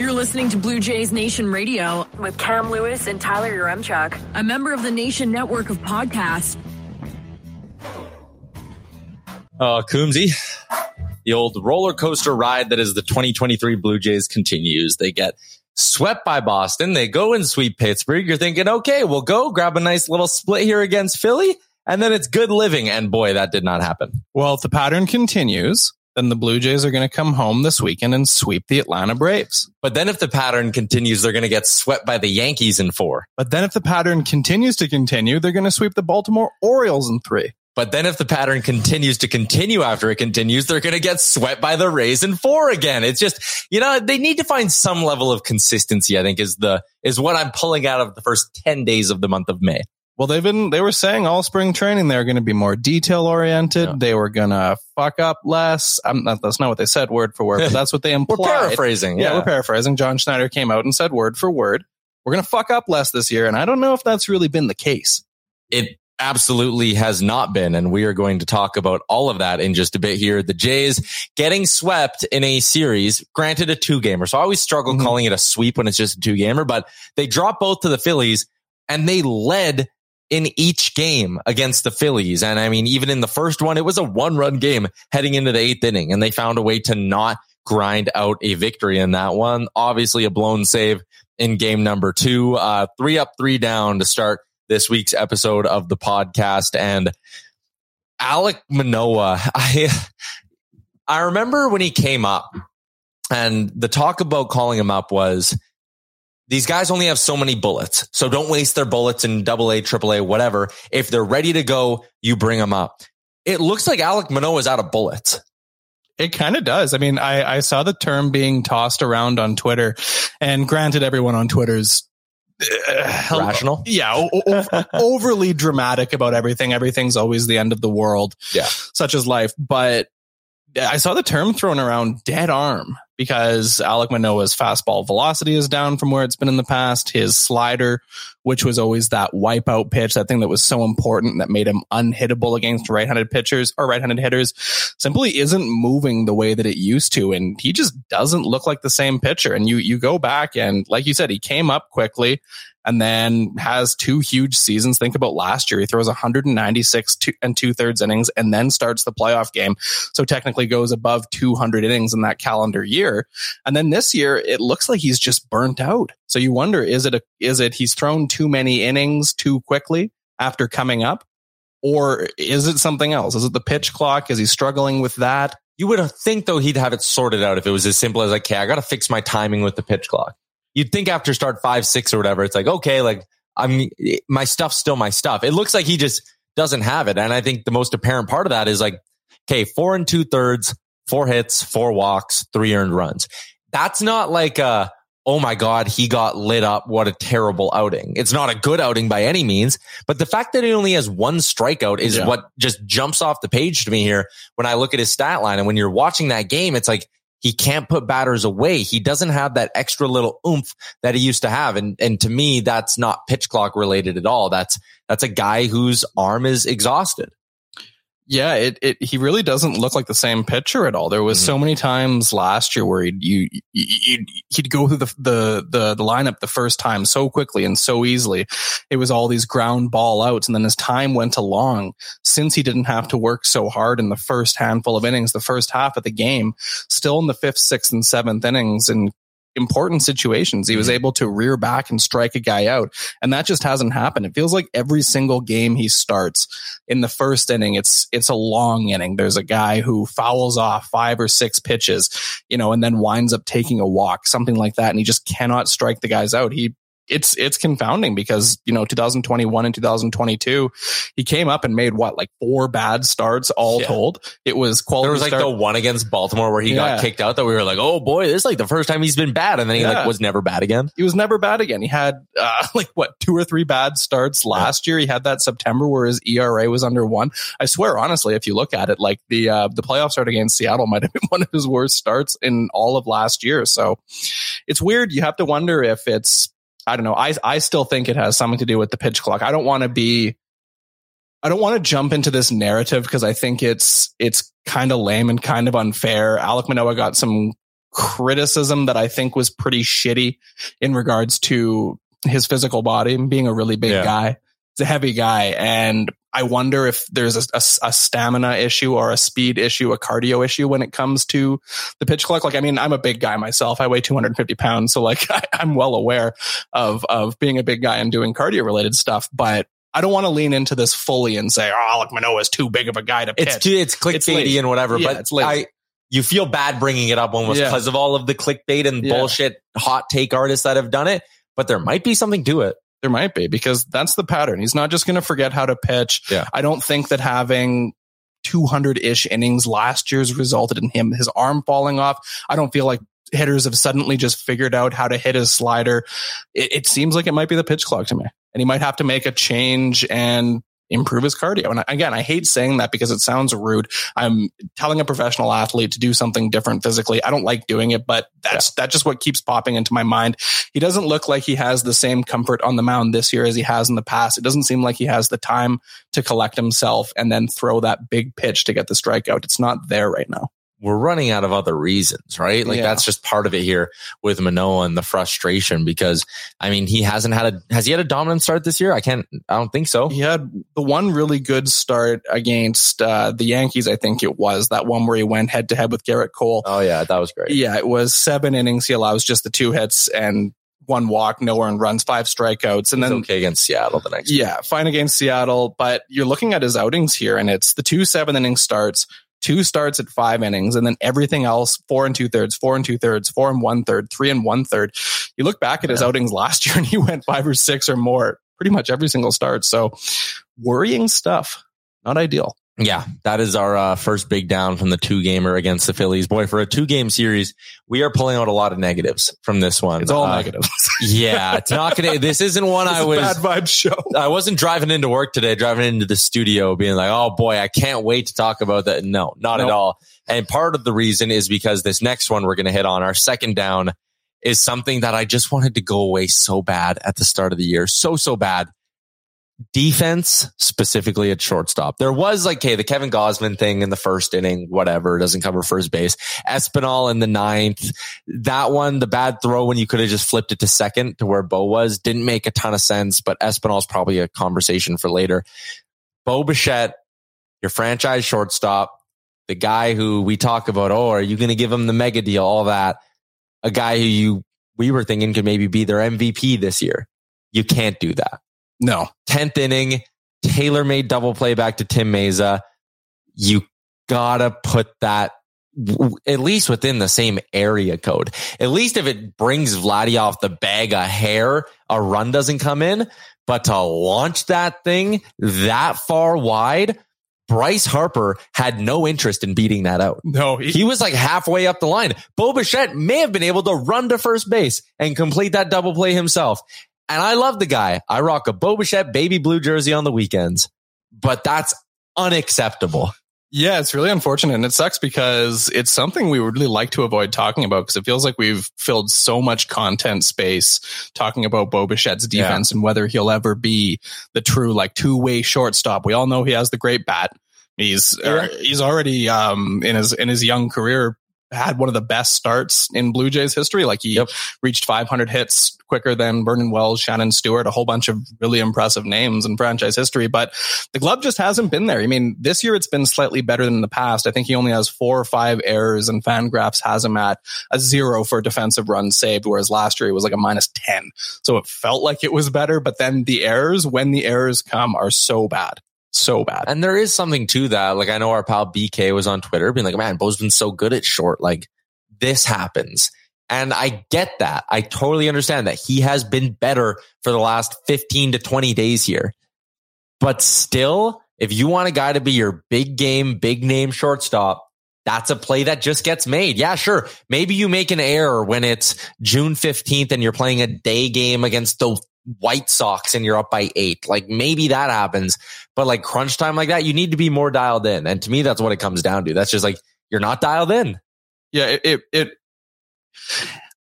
You're listening to Blue Jays Nation Radio with Cam Lewis and Tyler Yaremchuk, a member of the Nation Network of podcasts. Uh, Coombsy, the old roller coaster ride that is the 2023 Blue Jays continues. They get swept by Boston. They go and sweep Pittsburgh. You're thinking, okay, we'll go grab a nice little split here against Philly. And then it's good living. And boy, that did not happen. Well, if the pattern continues, then the Blue Jays are going to come home this weekend and sweep the Atlanta Braves. But then if the pattern continues, they're going to get swept by the Yankees in four. But then if the pattern continues to continue, they're going to sweep the Baltimore Orioles in three. But then if the pattern continues to continue after it continues, they're going to get swept by the Rays in four again. It's just, you know, they need to find some level of consistency, I think is the, is what I'm pulling out of the first 10 days of the month of May. Well, they've been, they were saying all spring training, they're going to be more detail oriented. Yeah. They were going to fuck up less. Not, that's not what they said word for word, but that's what they implied. we're paraphrasing. Yeah. yeah, we're paraphrasing. John Schneider came out and said word for word, we're going to fuck up less this year. And I don't know if that's really been the case. It absolutely has not been. And we are going to talk about all of that in just a bit here. The Jays getting swept in a series, granted a two gamer. So I always struggle mm-hmm. calling it a sweep when it's just a two gamer, but they dropped both to the Phillies and they led in each game against the Phillies. And I mean, even in the first one, it was a one run game heading into the eighth inning and they found a way to not grind out a victory in that one. Obviously a blown save in game number two, uh, three up, three down to start this week's episode of the podcast. And Alek Manoah, I, I remember when he came up and the talk about calling him up was, these guys only have so many bullets. So don't waste their bullets in double A, triple A, whatever. If they're ready to go, you bring them up. It looks like Alek Manoah is out of bullets. It kind of does. I mean, I, I saw the term being tossed around on Twitter and granted everyone on Twitter's uh, rational. Yeah. O- o- overly dramatic about everything. Everything's always the end of the world. Yeah. Such as life. But I saw the term thrown around dead arm because Alek Manoah's fastball velocity is down from where it's been in the past. His slider, which was always that wipeout pitch, that thing that was so important that made him unhittable against right-handed pitchers or right-handed hitters, simply isn't moving the way that it used to. And he just doesn't look like the same pitcher. And you, you go back and like you said, he came up quickly and then has two huge seasons. Think about last year. He throws 196 and two thirds innings and then starts the playoff game. So technically goes above 200 innings in that calendar year. And then this year, it looks like he's just burnt out. So you wonder, is it a, is it he's thrown too many innings too quickly after coming up? Or is it something else? Is it the pitch clock? Is he struggling with that? You would think though he'd have it sorted out if it was as simple as, okay, I got to fix my timing with the pitch clock you'd think after start five, six or whatever, it's like, okay, like I'm, my stuff's still my stuff. It looks like he just doesn't have it. And I think the most apparent part of that is like, okay, four and two thirds, four hits, four walks, three earned runs. That's not like a, oh my God, he got lit up. What a terrible outing. It's not a good outing by any means, but the fact that he only has one strikeout is yeah. what just jumps off the page to me here when I look at his stat line. And when you're watching that game, it's like, he can't put batters away. He doesn't have that extra little oomph that he used to have. And, and to me, that's not pitch clock related at all. That's, that's a guy whose arm is exhausted. Yeah, it, it he really doesn't look like the same pitcher at all. There was Mhm. so many times last year where he'd you, you he'd go through the, the the the lineup the first time so quickly and so easily. It was all these ground ball outs, and then as time went along, since he didn't have to work so hard in the first handful of innings, the first half of the game, still in the fifth, sixth, and seventh innings, in important situations, he was mm-hmm. able to rear back and strike a guy out, and that just hasn't happened. It feels like every single game he starts in the first inning, it's it's a long inning. There's a guy who fouls off five or six pitches, you know, and then winds up taking a walk, something like that, and he just cannot strike the guys out. He it's it's confounding because you know 2021 and 2022 he came up and made what like four bad starts all Yeah. told it was quality There was like start- the one against Baltimore where he Yeah. got kicked out that we were like, oh boy, this is like the first time he's been bad. And then he Yeah. like was never bad again. he was never bad again. He had uh, like what two or three bad starts last year. He had that September where his ERA was under one. I swear, honestly, if you look at it, like the uh, the playoff start against Seattle might have been one of his worst starts in all of last year. So it's weird. You have to wonder if it's I don't know. I I still think it has something to do with the pitch clock. I don't want to be. I don't want to jump into this narrative because I think it's it's kind of lame and kind of unfair. Alek Manoah got some criticism that I think was pretty shitty in regards to his physical body and being a really big Yeah. guy. He's a heavy guy. And I wonder if there's a, a- a stamina issue or a speed issue, a cardio issue when it comes to the pitch clock. Like, I mean, I'm a big guy myself. I weigh 250 pounds. So like I, I'm well aware of, of being a big guy and doing cardio related stuff, but I don't want to lean into this fully and say, oh, Alek Manoah is too big of a guy to pitch. It's too, it's clickbaity and whatever, Yeah, but it's. I, you feel bad bringing it up almost Yeah. because of all of the clickbait and Yeah. bullshit hot take artists that have done it. But there might be something to it. There might be because that's the pattern. He's not just going to forget how to pitch. Yeah. I don't think that having 200 ish innings last year's resulted in him, his arm falling off. I don't feel like hitters have suddenly just figured out how to hit his slider. It, it seems like it might be the pitch clock to me and he might have to make a change and improve his cardio. And again, I hate saying that because it sounds rude. I'm telling a professional athlete to do something different physically. I don't like doing it, but that's, that's just what keeps popping into my mind. He doesn't look like he has the same comfort on the mound this year as he has in the past. It doesn't seem like he has the time to collect himself and then throw that big pitch to get the strikeout. It's not there right now. We're running out of other reasons, right? Like Yeah. that's just part of it here with Manoah and the frustration because I mean, he hasn't had a, has he had a dominant start this year? I can't, I don't think so. He had the one really good start against uh, the Yankees, I think it was that one where he went head to head with Gerrit Cole. Oh yeah, that was great. Yeah, it was seven innings. He allows just the two hits and one walk, no earned runs, five strikeouts, and He's then okay against Seattle the next. Yeah, fine against Seattle, but you're looking at his outings here, and it's the two seven inning starts, two starts at five innings, and then everything else four and two thirds, four and two thirds, four and one third, three and one third. You look back at his Yeah. outings last year, and he went five or six or more pretty much every single start. So worrying stuff. Not ideal. Yeah, that is our uh, first big down from the two gamer against the Phillies. Boy, for a two game series, we are pulling out a lot of negatives from this one. It's all Uh, negative. Yeah, it's not gonna. This isn't one I It's a was. bad vibe show. I wasn't driving into work today, driving into the studio, being like, "Oh boy, I can't wait to talk about that." No, not at all. And part of the reason is because this next one we're going to hit on our second down is something that I just wanted to go away so bad at the start of the year, so so bad. Defense, specifically at shortstop. There was like, okay, the Kevin Gausman thing in the first inning, whatever, doesn't cover first base. Espinal in the ninth. That one, the bad throw when you could have just flipped it to second to where Bo was, didn't make a ton of sense, but Espinal's probably a conversation for later. Bo Bichette, your franchise shortstop, the guy who we talk about, oh, are you going to give him the mega deal? All that. A guy who you, we were thinking could maybe be their MVP this year. You can't do that. No. 10th inning, tailor made double play back to Tim Mayza. You gotta put that w- at least within the same area code. At least if it brings Vladdy off the bag a hair, a run doesn't come in. But to launch that thing that far wide, Bryce Harper had no interest in beating that out. No. He was like halfway up the line. Bo Bichette may have been able to run to first base and complete that double play himself. And I love the guy. I rock a Bo Bichette baby blue jersey on the weekends, but that's unacceptable. Yeah, it's really unfortunate. And it sucks because it's something we would really like to avoid talking about because it feels like we've filled so much content space talking about Bo Bichette's Yeah. defense and whether he'll ever be the true like two way shortstop. We all know he has the great bat. He's uh, he's already um, in his in his young career had one of the best starts in Blue Jays history. Like he Yep. reached 500 hits quicker than Vernon Wells, Shannon Stewart, a whole bunch of really impressive names in franchise history. But the glove just hasn't been there. I mean, this year it's been slightly better than the past. I think he only has four or five errors, and Fangraphs has him at a zero for defensive runs saved, whereas last year he was like a minus 10. So it felt like it was better, but then the errors, when the errors come, are so bad. So bad. And there is something to that. Like I know our pal BK was on Twitter being like, man, Bo's been so good at short. Like this happens. And I get that. I totally understand that he has been better for the last 15 to 20 days here. But still, if you want a guy to be your big game, big name shortstop, that's a play that just gets made. Yeah, sure. Maybe you make an error when it's June 15th and you're playing a day game against the White Sox and you're up by eight. Like maybe that happens, but like crunch time like that, you need to be more dialed in. And to me, that's what it comes down to. That's just like, you're not dialed in. Yeah, it, it, it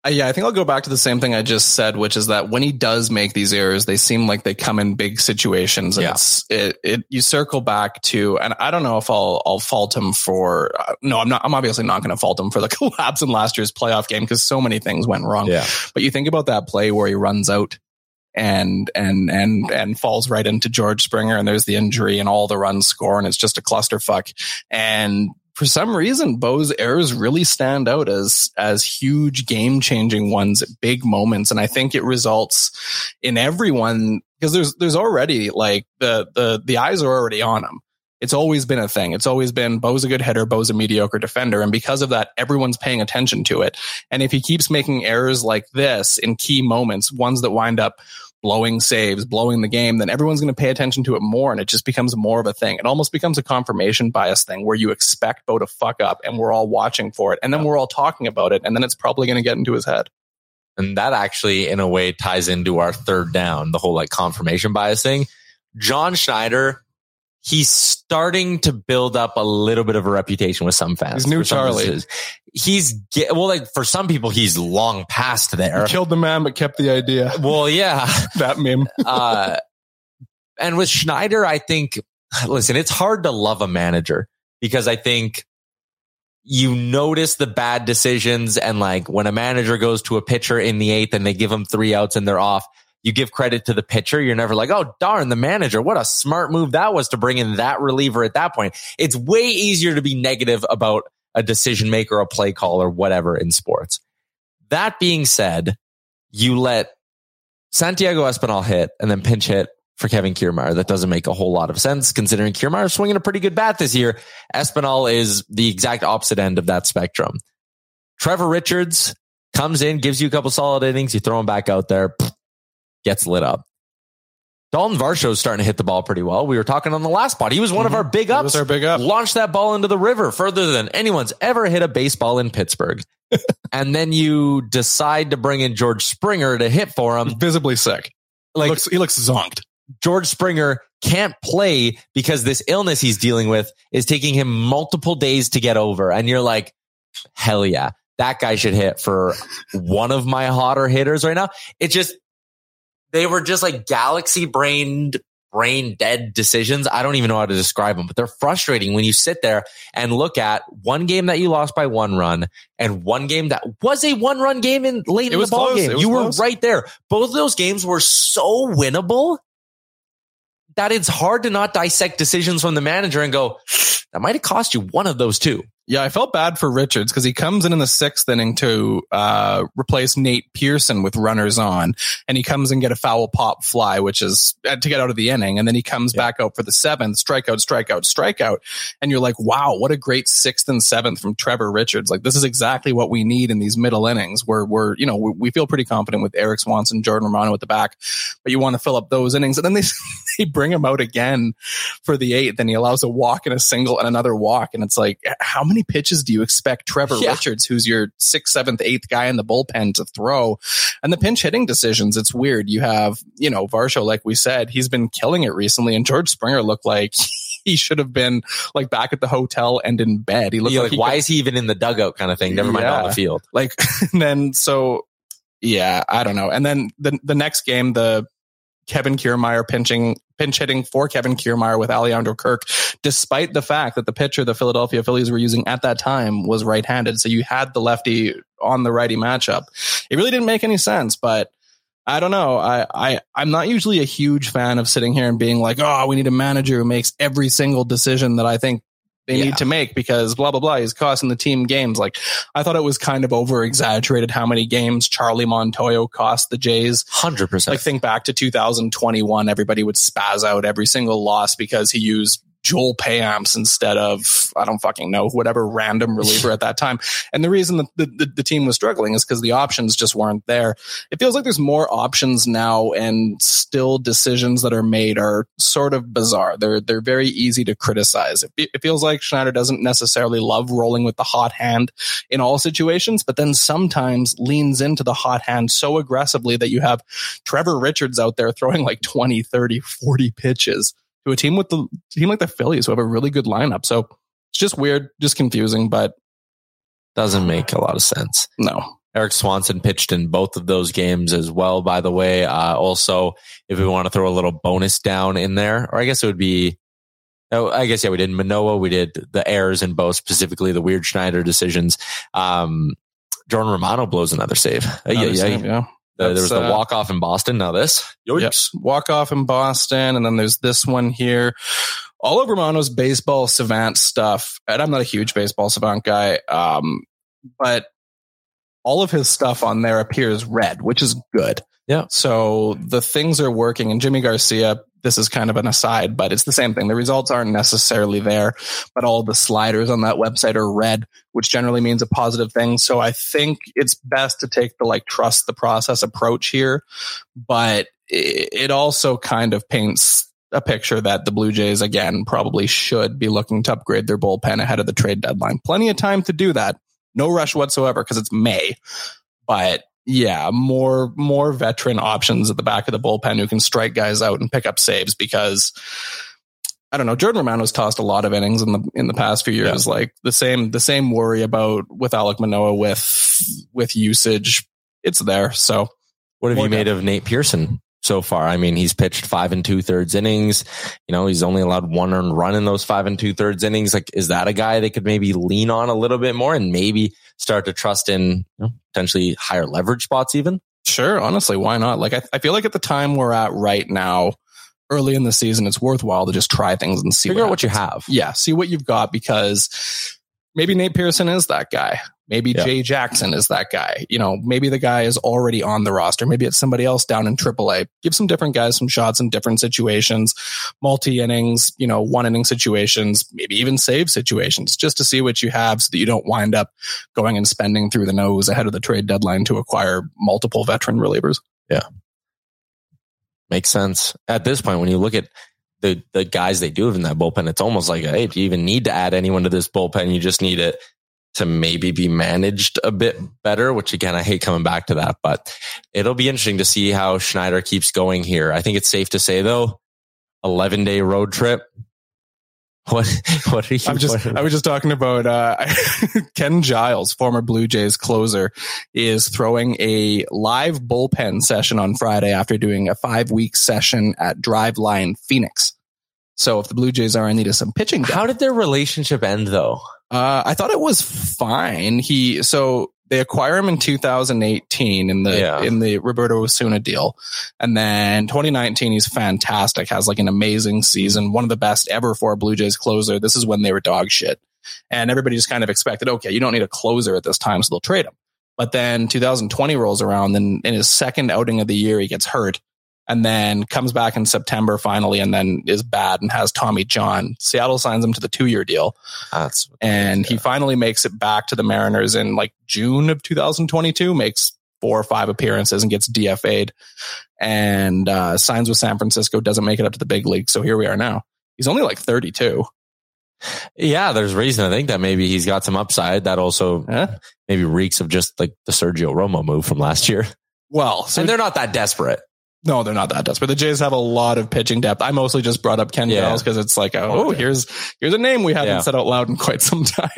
uh, yeah, I think I'll go back to the same thing I just said, which is that when he does make these errors, they seem like they come in big situations. And Yeah. it's, it, it, you circle back to, and I don't know if I'll, I'll fault him for, uh, no, I'm not, I'm obviously not going to fault him for the collapse in last year's playoff game because so many things went wrong. Yeah. But you think about that play where he runs out and and and and falls right into George Springer and there's the injury and all the runs score and it's just a clusterfuck. And for some reason, Bo's errors really stand out as as huge game changing ones at big moments. And I think it results in everyone because there's there's already like the the the eyes are already on him. It's always been a thing. It's always been Bo's a good hitter, Bo's a mediocre defender. And because of that, everyone's paying attention to it. And if he keeps making errors like this in key moments, ones that wind up blowing saves, blowing the game, then everyone's going to pay attention to it more. And it just becomes more of a thing. It almost becomes a confirmation bias thing where you expect Bo to fuck up and we're all watching for it. And then we're all talking about it. And then it's probably going to get into his head. And that actually, in a way, ties into our third down, the whole like confirmation bias thing. John Schneider, he's starting to build up a little bit of a reputation with some fans. He's new Charlie. businesses. He's get, well, like for some people, he's long past there. Killed the man, but kept the idea. Well, yeah. That meme. uh, and with Schneider, I think, listen, it's hard to love a manager because I think you notice the bad decisions. And like when a manager goes to a pitcher in the eighth and they give him three outs and they're off, you give credit to the pitcher. You're never like, oh, darn, the manager. What a smart move that was to bring in that reliever at that point. It's way easier to be negative about a decision maker, a play call, or whatever in sports. That being said, you let Santiago Espinal hit and then pinch hit for Kevin Kiermaier. That doesn't make a whole lot of sense considering Kiermaier swinging a pretty good bat this year. Espinal is the exact opposite end of that spectrum. Trevor Richards comes in, gives you a couple solid innings. You throw him back out there, pfft, gets lit up. Dalton Varsho's starting to hit the ball pretty well. We were talking on the last spot. He was one of mm-hmm. our big ups. was our big up. Launched that ball into the river further than anyone's ever hit a baseball in Pittsburgh. and then you decide to bring in George Springer to hit for him. Visibly sick. Like looks, he looks zonked. George Springer can't play because this illness he's dealing with is taking him multiple days to get over. And you're like, hell yeah, that guy should hit for one of my hotter hitters right now. It just, they were just like galaxy brained, brain dead decisions. I don't even know how to describe them, but they're frustrating when you sit there and look at one game that you lost by one run and one game that was a one run game in late in the ball close. game. You were right there. Both of those games were so winnable that it's hard to not dissect decisions from the manager and go, that might have cost you one of those two. Yeah, I felt bad for Richards because he comes in in the sixth inning to uh, replace Nate Pearson with runners on, and he comes and get a foul pop fly, which is uh, to get out of the inning, and then he comes back out for the seventh, strikeout, strikeout, strikeout, and you're like, wow, what a great sixth and seventh from Trevor Richards! Like this is exactly what we need in these middle innings, where we're you know we, we feel pretty confident with Erik Swanson, Jordan Romano at the back, but you want to fill up those innings, and then they they bring him out again for the eighth, and he allows a walk and a single and another walk, and it's like, how many pitches do you expect Trevor Yeah. Richards, who's your sixth, seventh, eighth guy in the bullpen, to throw? And the pinch hitting decisions, it's weird. You have, you know, Varsho, like we said, he's been killing it recently, and George Springer looked like. He should have been like back at the hotel and in bed. He looked You're like, why could- is he even in the dugout kind of thing? Never mind on the field. like and then so yeah i don't know and then the the next game the Kevin Kiermaier pinching pinch hitting for Kevin Kiermaier with Alejandro Kirk, despite the fact that the pitcher the Philadelphia Phillies were using at that time was right-handed. So you had the lefty on the righty matchup. It really didn't make any sense, but I don't know. I, I, I'm not usually a huge fan of sitting here and being like, oh, we need a manager who makes every single decision that I think they Yeah. need to make because blah, blah, blah. He's costing the team games. Like, I thought it was kind of over exaggerated how many games Charlie Montoyo cost the Jays. 100%. Like, think back to 2021, everybody would spaz out every single loss because he used Joel Payamps instead of, I don't fucking know, whatever random reliever at that time. And the reason that the, the, the team was struggling is because the options just weren't there. It feels like there's more options now and still decisions that are made are sort of bizarre. They're, they're very easy to criticize. It, it feels like Schneider doesn't necessarily love rolling with the hot hand in all situations, but then sometimes leans into the hot hand so aggressively that you have Trevor Richards out there throwing like 20, 30, 40 pitches to a team with the team like the Phillies who have a really good lineup. So it's just weird, just confusing, but Doesn't make a lot of sense. no. Erik Swanson pitched in both of those games as well, by the way. Uh, also, if we want to throw a little bonus down in there, or I guess it would be, oh, I guess, yeah, we did Manoah. We did the errors in both, specifically the weird Schneider decisions. Um, Jordan Romano blows another save. Yeah, Another yeah. save, yeah. Uh, there was the uh, walk off in Boston. Now this. Yep. Walk off in Boston, and then there's this one here. All of Romano's baseball savant stuff, and I'm not a huge baseball savant guy, um, but all of his stuff on there appears red, which is good. Yeah. So the things are working, and Jimmy Garcia. This is kind of an aside, but it's the same thing. The results aren't necessarily there, but all the sliders on that website are red, which generally means a positive thing. So I think it's best to take the like trust the process approach here but it also kind of paints a picture that the Blue Jays again probably should be looking to upgrade their bullpen ahead of the trade deadline. Plenty of time to do that. No rush whatsoever because it's May. But yeah, more more veteran options at the back of the bullpen who can strike guys out and pick up saves because I don't know. Jordan Romano's tossed a lot of innings in the in the past few years. Like the same the same worry about with Alek Manoah with with usage. It's there. So What have you made of Nate Pearson so far? I mean, he's pitched five and two thirds innings. You know, he's only allowed one earned run in those five and two thirds innings. Like, is that a guy they could maybe lean on a little bit more and maybe start to trust in you know, potentially higher leverage spots even? Sure, honestly, why not? Like, I, I feel like at the time we're at right now, early in the season, it's worthwhile to just try things and see Figure out what you have. Yeah, see what you've got because maybe Nate Pearson is that guy. Maybe Yeah. Jay Jackson is that guy. You know, maybe the guy is already on the roster. Maybe it's somebody else down in AAA. Give some different guys some shots in different situations, multi innings, you know, one inning situations, maybe even save situations, just to see what you have so that you don't wind up going and spending through the nose ahead of the trade deadline to acquire multiple veteran relievers. Yeah. Makes sense. At this point, when you look at the the guys they do have in that bullpen, it's almost like, hey, do you even need to add anyone to this bullpen? You just need it to maybe be managed a bit better, which again, I hate coming back to that, but it'll be interesting to see how Schneider keeps going here. I think it's safe to say though, 11 day road trip. What, what are you, I'm just, I was just talking about, uh, Ken Giles, former Blue Jays closer, is throwing a live bullpen session on Friday after doing a five week session at Driveline Phoenix. So if the Blue Jays are in need of some pitching, depth, how did their relationship end though? uh, I thought it was fine. He, so they acquire him in 2018 in the, Yeah. in the Roberto Osuna deal. And then 2019, he's fantastic, has like an amazing season, one of the best ever for a Blue Jays closer. This is when they were dog shit. And everybody just kind of expected, okay, you don't need a closer at this time, so they'll trade him. But then 2020 rolls around, and in his second outing of the year, he gets hurt and then comes back in September finally, and then is bad and has Tommy John. Seattle signs him to the two year deal That's and he finally makes it back to the Mariners in like June of 2022, makes four or five appearances and gets DFA'd and uh, signs with San Francisco, doesn't make it up to the big league. So here we are now. He's only like 32. Yeah, there's reason to think that maybe he's got some upside. That also maybe reeks of just like the Sergio Romo move from last year. Well, so and they're not that desperate. No, they're not that desperate. The Jays have a lot of pitching depth. I mostly just brought up Ken Yeah. Giles because it's like, oh, Okay. here's here's a name we haven't Yeah. said out loud in quite some time.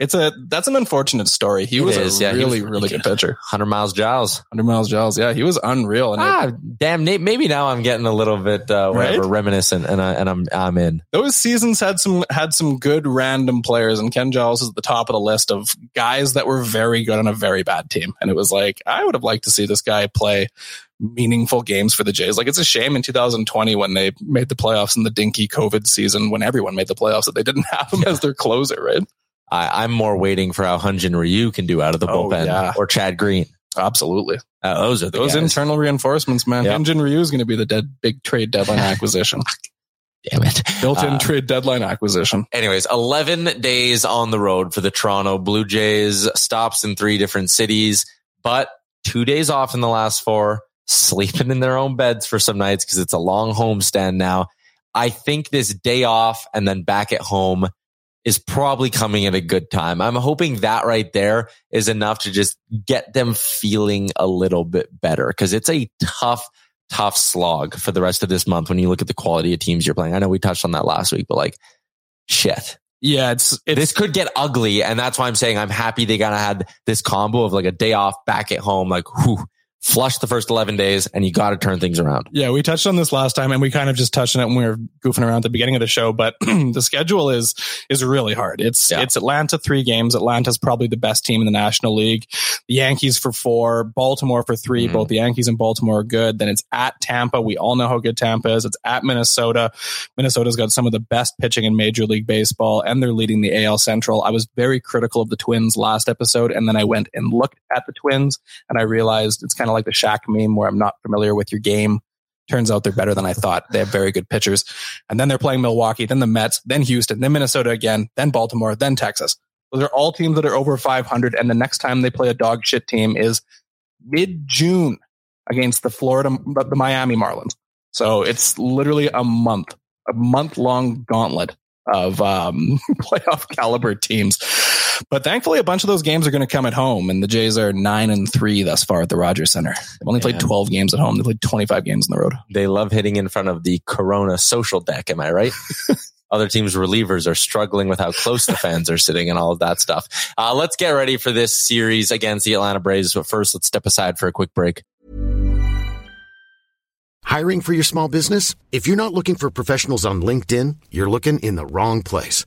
It's a that's an unfortunate story. He It was is, a yeah, really was really good pitcher. 100 miles Giles. 100 miles Giles. Yeah, he was unreal. And it- Ah, damn. Nate, Maybe now I'm getting a little bit uh, whatever Right? reminiscent, and I and I'm I'm in. those seasons had some had some good random players, and Ken Giles is at the top of the list of guys that were very good on a very bad team. And it was like I would have liked to see this guy play meaningful games for the Jays. Like it's a shame in 2020 when they made the playoffs in the dinky COVID season when everyone made the playoffs that they didn't have him as their closer, right? I, I'm more waiting for how Hyun Jin Ryu can do out of the Oh, bullpen yeah. or Chad Green. Absolutely. Uh, those are the Those guys. internal reinforcements, man. Yep. Hyunjin Ryu is going to be the dead big trade deadline acquisition. Damn it. Built-in Uh, trade deadline acquisition. Anyways, 11 days on the road for the Toronto Blue Jays, stops in three different cities, but two days off in the last four, sleeping in their own beds for some nights because it's a long homestand now. I think this day off and then back at home is probably coming at a good time. I'm hoping that right there is enough to just get them feeling a little bit better because it's a tough, tough slog for the rest of this month when you look at the quality of teams you're playing. I know we touched on that last week, but like, shit Yeah, it's it's this could get ugly. And that's why I'm saying I'm happy they kind of had this combo of like a day off back at home, like whew, flush the first 11 days and you got to turn things around. Yeah, we touched on this last time and we kind of just touched on it when we were goofing around at the beginning of the show, but the schedule is is really hard. It's Yeah. it's Atlanta 3 games. Atlanta's probably the best team in the National League. The Yankees for 4, Baltimore for 3. Mhm. Both the Yankees and Baltimore are good. Then it's at Tampa. We all know how good Tampa is. It's at Minnesota. Minnesota's got some of the best pitching in Major League Baseball and they're leading the AL Central. I was very critical of the Twins last episode and then I went and looked at the Twins and I realized it's kind of like the Shaq meme where I'm not familiar with your game. Turns out they're better than I thought. They have very good pitchers. And then they're playing Milwaukee, then the Mets, then Houston, then Minnesota again, then Baltimore, then Texas. Those are all teams that are over 500. And the next time they play a dog shit team is mid June against the Florida, the Miami Marlins. So it's literally a month, a month long gauntlet of um, playoff caliber teams. But thankfully, a bunch of those games are going to come at home, and the Jays are nine and three thus far at the Rogers Center. They've only played 12 games at home. They played 25 games on the road. They love hitting in front of the Corona social deck. Am I right? Other teams' relievers are struggling with how close the fans are sitting and all of that stuff. Uh, let's get ready for this series against the Atlanta Braves. But first, let's step aside for a quick break. Hiring for your small business? If you're not looking for professionals on LinkedIn, you're looking in the wrong place.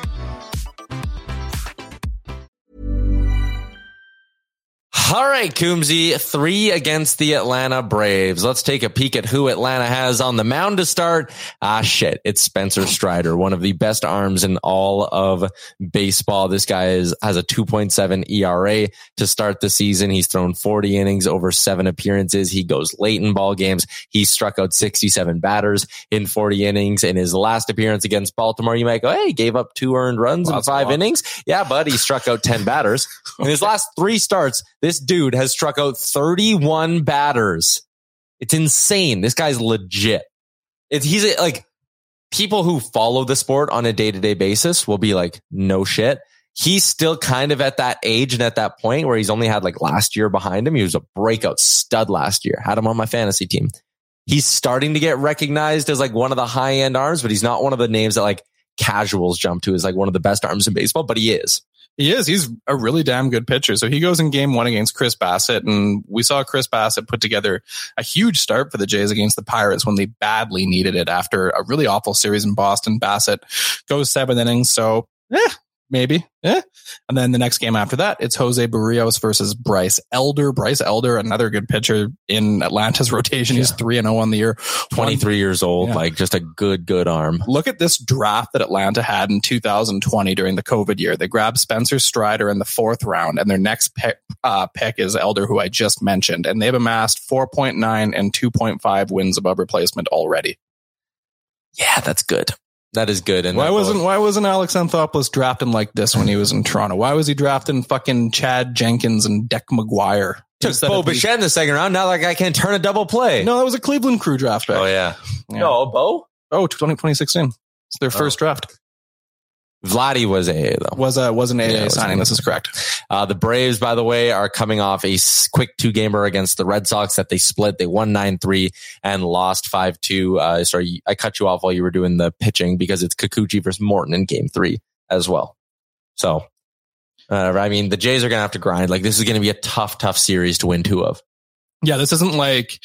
All right, Coombsy, three against the Atlanta Braves. Let's take a peek at who Atlanta has on the mound to start. Ah, shit. It's Spencer Strider, one of the best arms in all of baseball. This guy is, has a 2.7 ERA to start the season. He's thrown 40 innings over seven appearances. He goes late in ball games. He struck out 67 batters in 40 innings. In his last appearance against Baltimore, you might go, Hey, he gave up two earned runs in five innings. Yeah, but he struck out 10 batters. In his last three starts, this dude has struck out 31 batters. It's insane. This guy's legit. It's, he's like people who follow the sport on a day to day basis will be like, no shit. He's still kind of at that age and at that point where he's only had like last year behind him. He was a breakout stud last year. Had him on my fantasy team. he's starting to get recognized as like one of the high end arms, but he's not one of the names that like casuals jump to as like one of the best arms in baseball, but he is. He is. He's a really damn good pitcher. So he goes in game one against Chris Bassitt, And we saw Chris Bassitt put together a huge start for the Jays against the Pirates when they badly needed it after a really awful series in Boston. Bassitt goes seven innings. So, yeah, maybe. Yeah. And then the next game after that, it's Jose Berrios versus Bryce Elder. Bryce Elder, another good pitcher in Atlanta's rotation. He's 3 and 0 on the year. 23 years old, Yeah. like just a good, good arm. Look at this draft that Atlanta had in 2020 during the COVID year. They grabbed Spencer Strider in the fourth round, and their next pick, uh, pick is Elder, who I just mentioned. And they've amassed 4.9 and 2.5 wins above replacement already. Yeah, that's good. That is good. And Why wasn't both- Why wasn't Alex Anthopoulos drafting like this when he was in Toronto? Why was he drafting fucking Chad Jenkins and Deck McGuire? took instead Bo Bichette in the second round? Now that guy can't turn a double play. No, that was a Cleveland crew draft pick. Oh yeah. Yeah. No, Bo. Oh, 20, 2016. It's their oh. first draft. Vladdy was AA though. Was a was an AA Yeah, signing. This is correct. Uh, the Braves, by the way, are coming off a quick two gamer against the Red Sox that they split. They won 9-3 and lost 5-2. Uh, sorry, I cut you off while you were doing the pitching because it's Kikuchi versus Morton in game three as well. So, uh, I mean, the Jays are going to have to grind. Like this is going to be a tough, tough series to win two of. Yeah, this isn't like,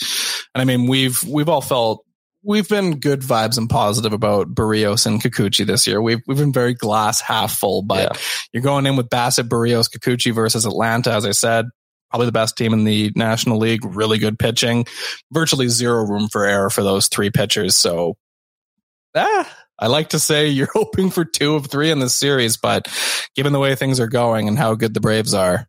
and I mean, we've we've all felt we've been good vibes and positive about Berrios and Kikuchi this year. We've we've been very glass half full, but Yeah. you're going in with Bassitt, Berrios, Kikuchi versus Atlanta. As I said, probably the best team in the National League. Really good pitching, virtually zero room for error for those three pitchers. So, ah. I like to say you're hoping for two of three in this series, but given the way things are going and how good the Braves are,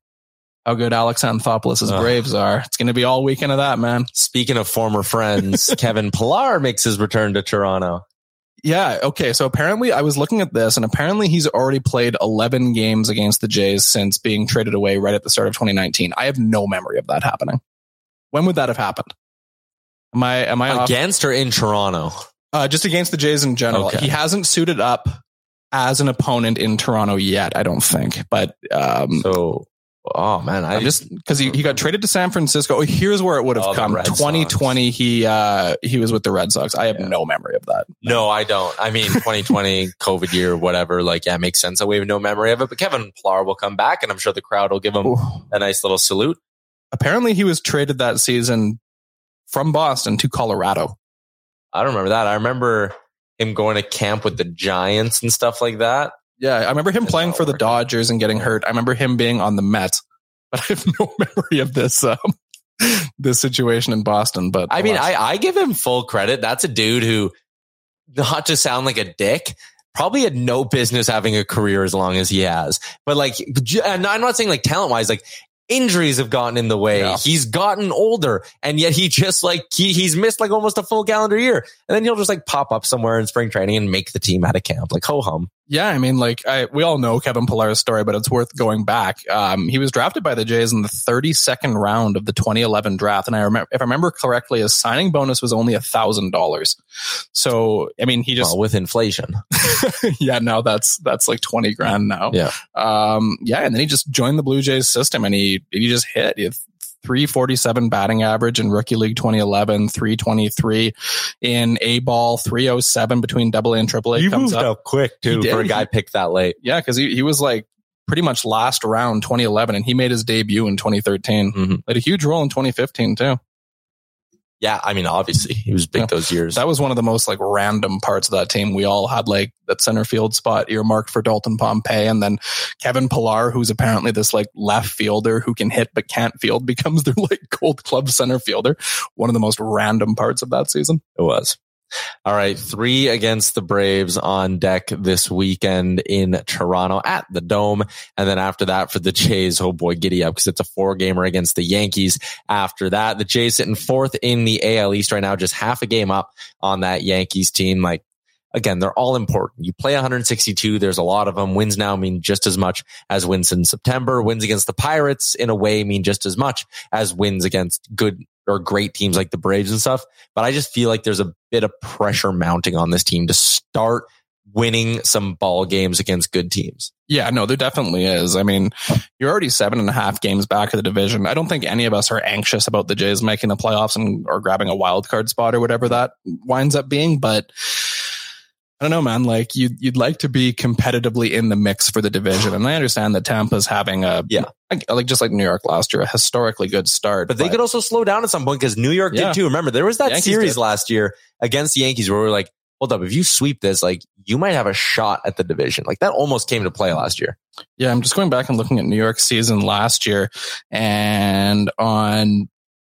how good Alex Anthopoulos' Ugh. Braves are, it's going to be all weekend of that, man. Speaking of former friends, Kevin Pillar makes his return to Toronto. Yeah. Okay. So apparently I was looking at this and apparently he's already played 11 games against the Jays since being traded away right at the start of 2019. I have no memory of that happening. When would that have happened? Am I, am I off? Against or in Toronto? Uh, just against the Jays in general. Okay. He hasn't suited up as an opponent in Toronto yet, I don't think. But, um, So, oh man, I I'm just because he, he got traded to San Francisco. Oh, here's where it would have Oh, come. Red Sox. 2020, he uh he was with the Red Sox. I have Yeah. no memory of that. No, I don't. I mean, 2020 COVID year, whatever. Like, yeah, makes sense. That we have no memory of it. But Kevin Pillar will come back, and I'm sure the crowd will give him Ooh. a nice little salute. Apparently, he was traded that season from Boston to Colorado. I don't remember that. I remember him going to camp with the Giants and stuff like that. Yeah, I remember him That's playing for the. Dodgers and getting hurt. I remember him being on the Mets, but I have no memory of this um, this situation in Boston. But I mean. I, I give him full credit. That's a dude who, not to sound like a dick, probably had no business having a career as long as he has. But like, and I'm not saying like talent wise, like injuries have gotten in the way. Yeah. He's gotten older and yet he just like, he, he's missed like almost a full calendar year. And then he'll just like pop up somewhere in spring training and make the team out of camp. Like ho hum. Yeah, I mean, like I, we all know Kevin Pillar's story, but it's worth going back. Um, he was drafted by the Jays in the 32nd round of the 2011 draft, and I remember, if I remember correctly, his signing bonus was only a thousand dollars. So, I mean, he just, well, with inflation. yeah, now that's that's like 20 grand now. Yeah. um, yeah, and then he just joined the Blue Jays system, and he he just hit. He 347 batting average in rookie league 2011, 323 in A ball, 307 between double A and triple A. comes up. quick too for a guy picked that late. Yeah, because he, he was like pretty much last round 2011, and he made his debut in 2013. Mhm. Played a huge role in 2015 too. Yeah. I mean, obviously he was big Yeah. those years. That was one of the most like random parts of that team. We all had like that center field spot earmarked for Dalton Pompey, and then Kevin Pillar, who's apparently this like left fielder who can hit but can't field, becomes their like gold club center fielder. One of the most random parts of that season. It was. All right. Three against the Braves on deck this weekend in Toronto at the Dome. And then after that for the Jays, oh boy, giddy up because it's a four gamer against the Yankees. After that, the Jays sitting fourth in the AL East right now, just half a game up on that Yankees team. Like, again, they're all important. You play 162. There's a lot of them. Wins now mean just as much as wins in September. Wins against the Pirates in a way mean just as much as wins against good or great teams like the Braves and stuff. But I just feel like there's a bit of pressure mounting on this team to start winning some ball games against good teams. Yeah, no, there definitely is. I mean, you're already seven and a half games back of the division. I don't think any of us are anxious about the Jays making the playoffs and or grabbing a wild card spot or whatever that winds up being, but I don't know, man. Like you, you'd like to be competitively in the mix for the division, and I understand that Tampa's having a yeah, like, like just like New York last year, a historically good start. But, but they could also slow down at some point because New York yeah. did too. Remember, there was that Yankees series did. last year against the Yankees where we are like, hold up, if you sweep this, like you might have a shot at the division. Like that almost came to play last year. Yeah, I'm just going back and looking at New York season last year, and on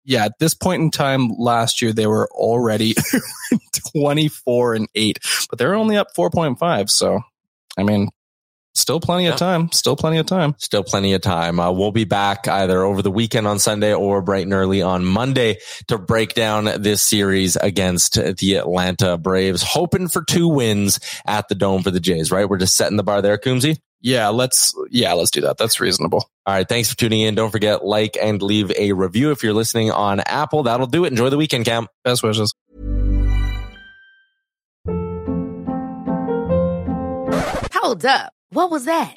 yeah, at this point in time last year, they were already 24 and 8, but they're only up 4.5. So, I mean, still plenty yeah. of time. Still plenty of time. Still plenty of time. Uh, we'll be back either over the weekend on Sunday or bright and early on Monday to break down this series against the Atlanta Braves, hoping for two wins at the Dome for the Jays, right? We're just setting the bar there, Coombsy. Yeah, let's yeah, let's do that. That's reasonable. All right, thanks for tuning in. Don't forget like and leave a review if you're listening on Apple. That'll do it. Enjoy the weekend, Cam. Best wishes. Hold up. What was that?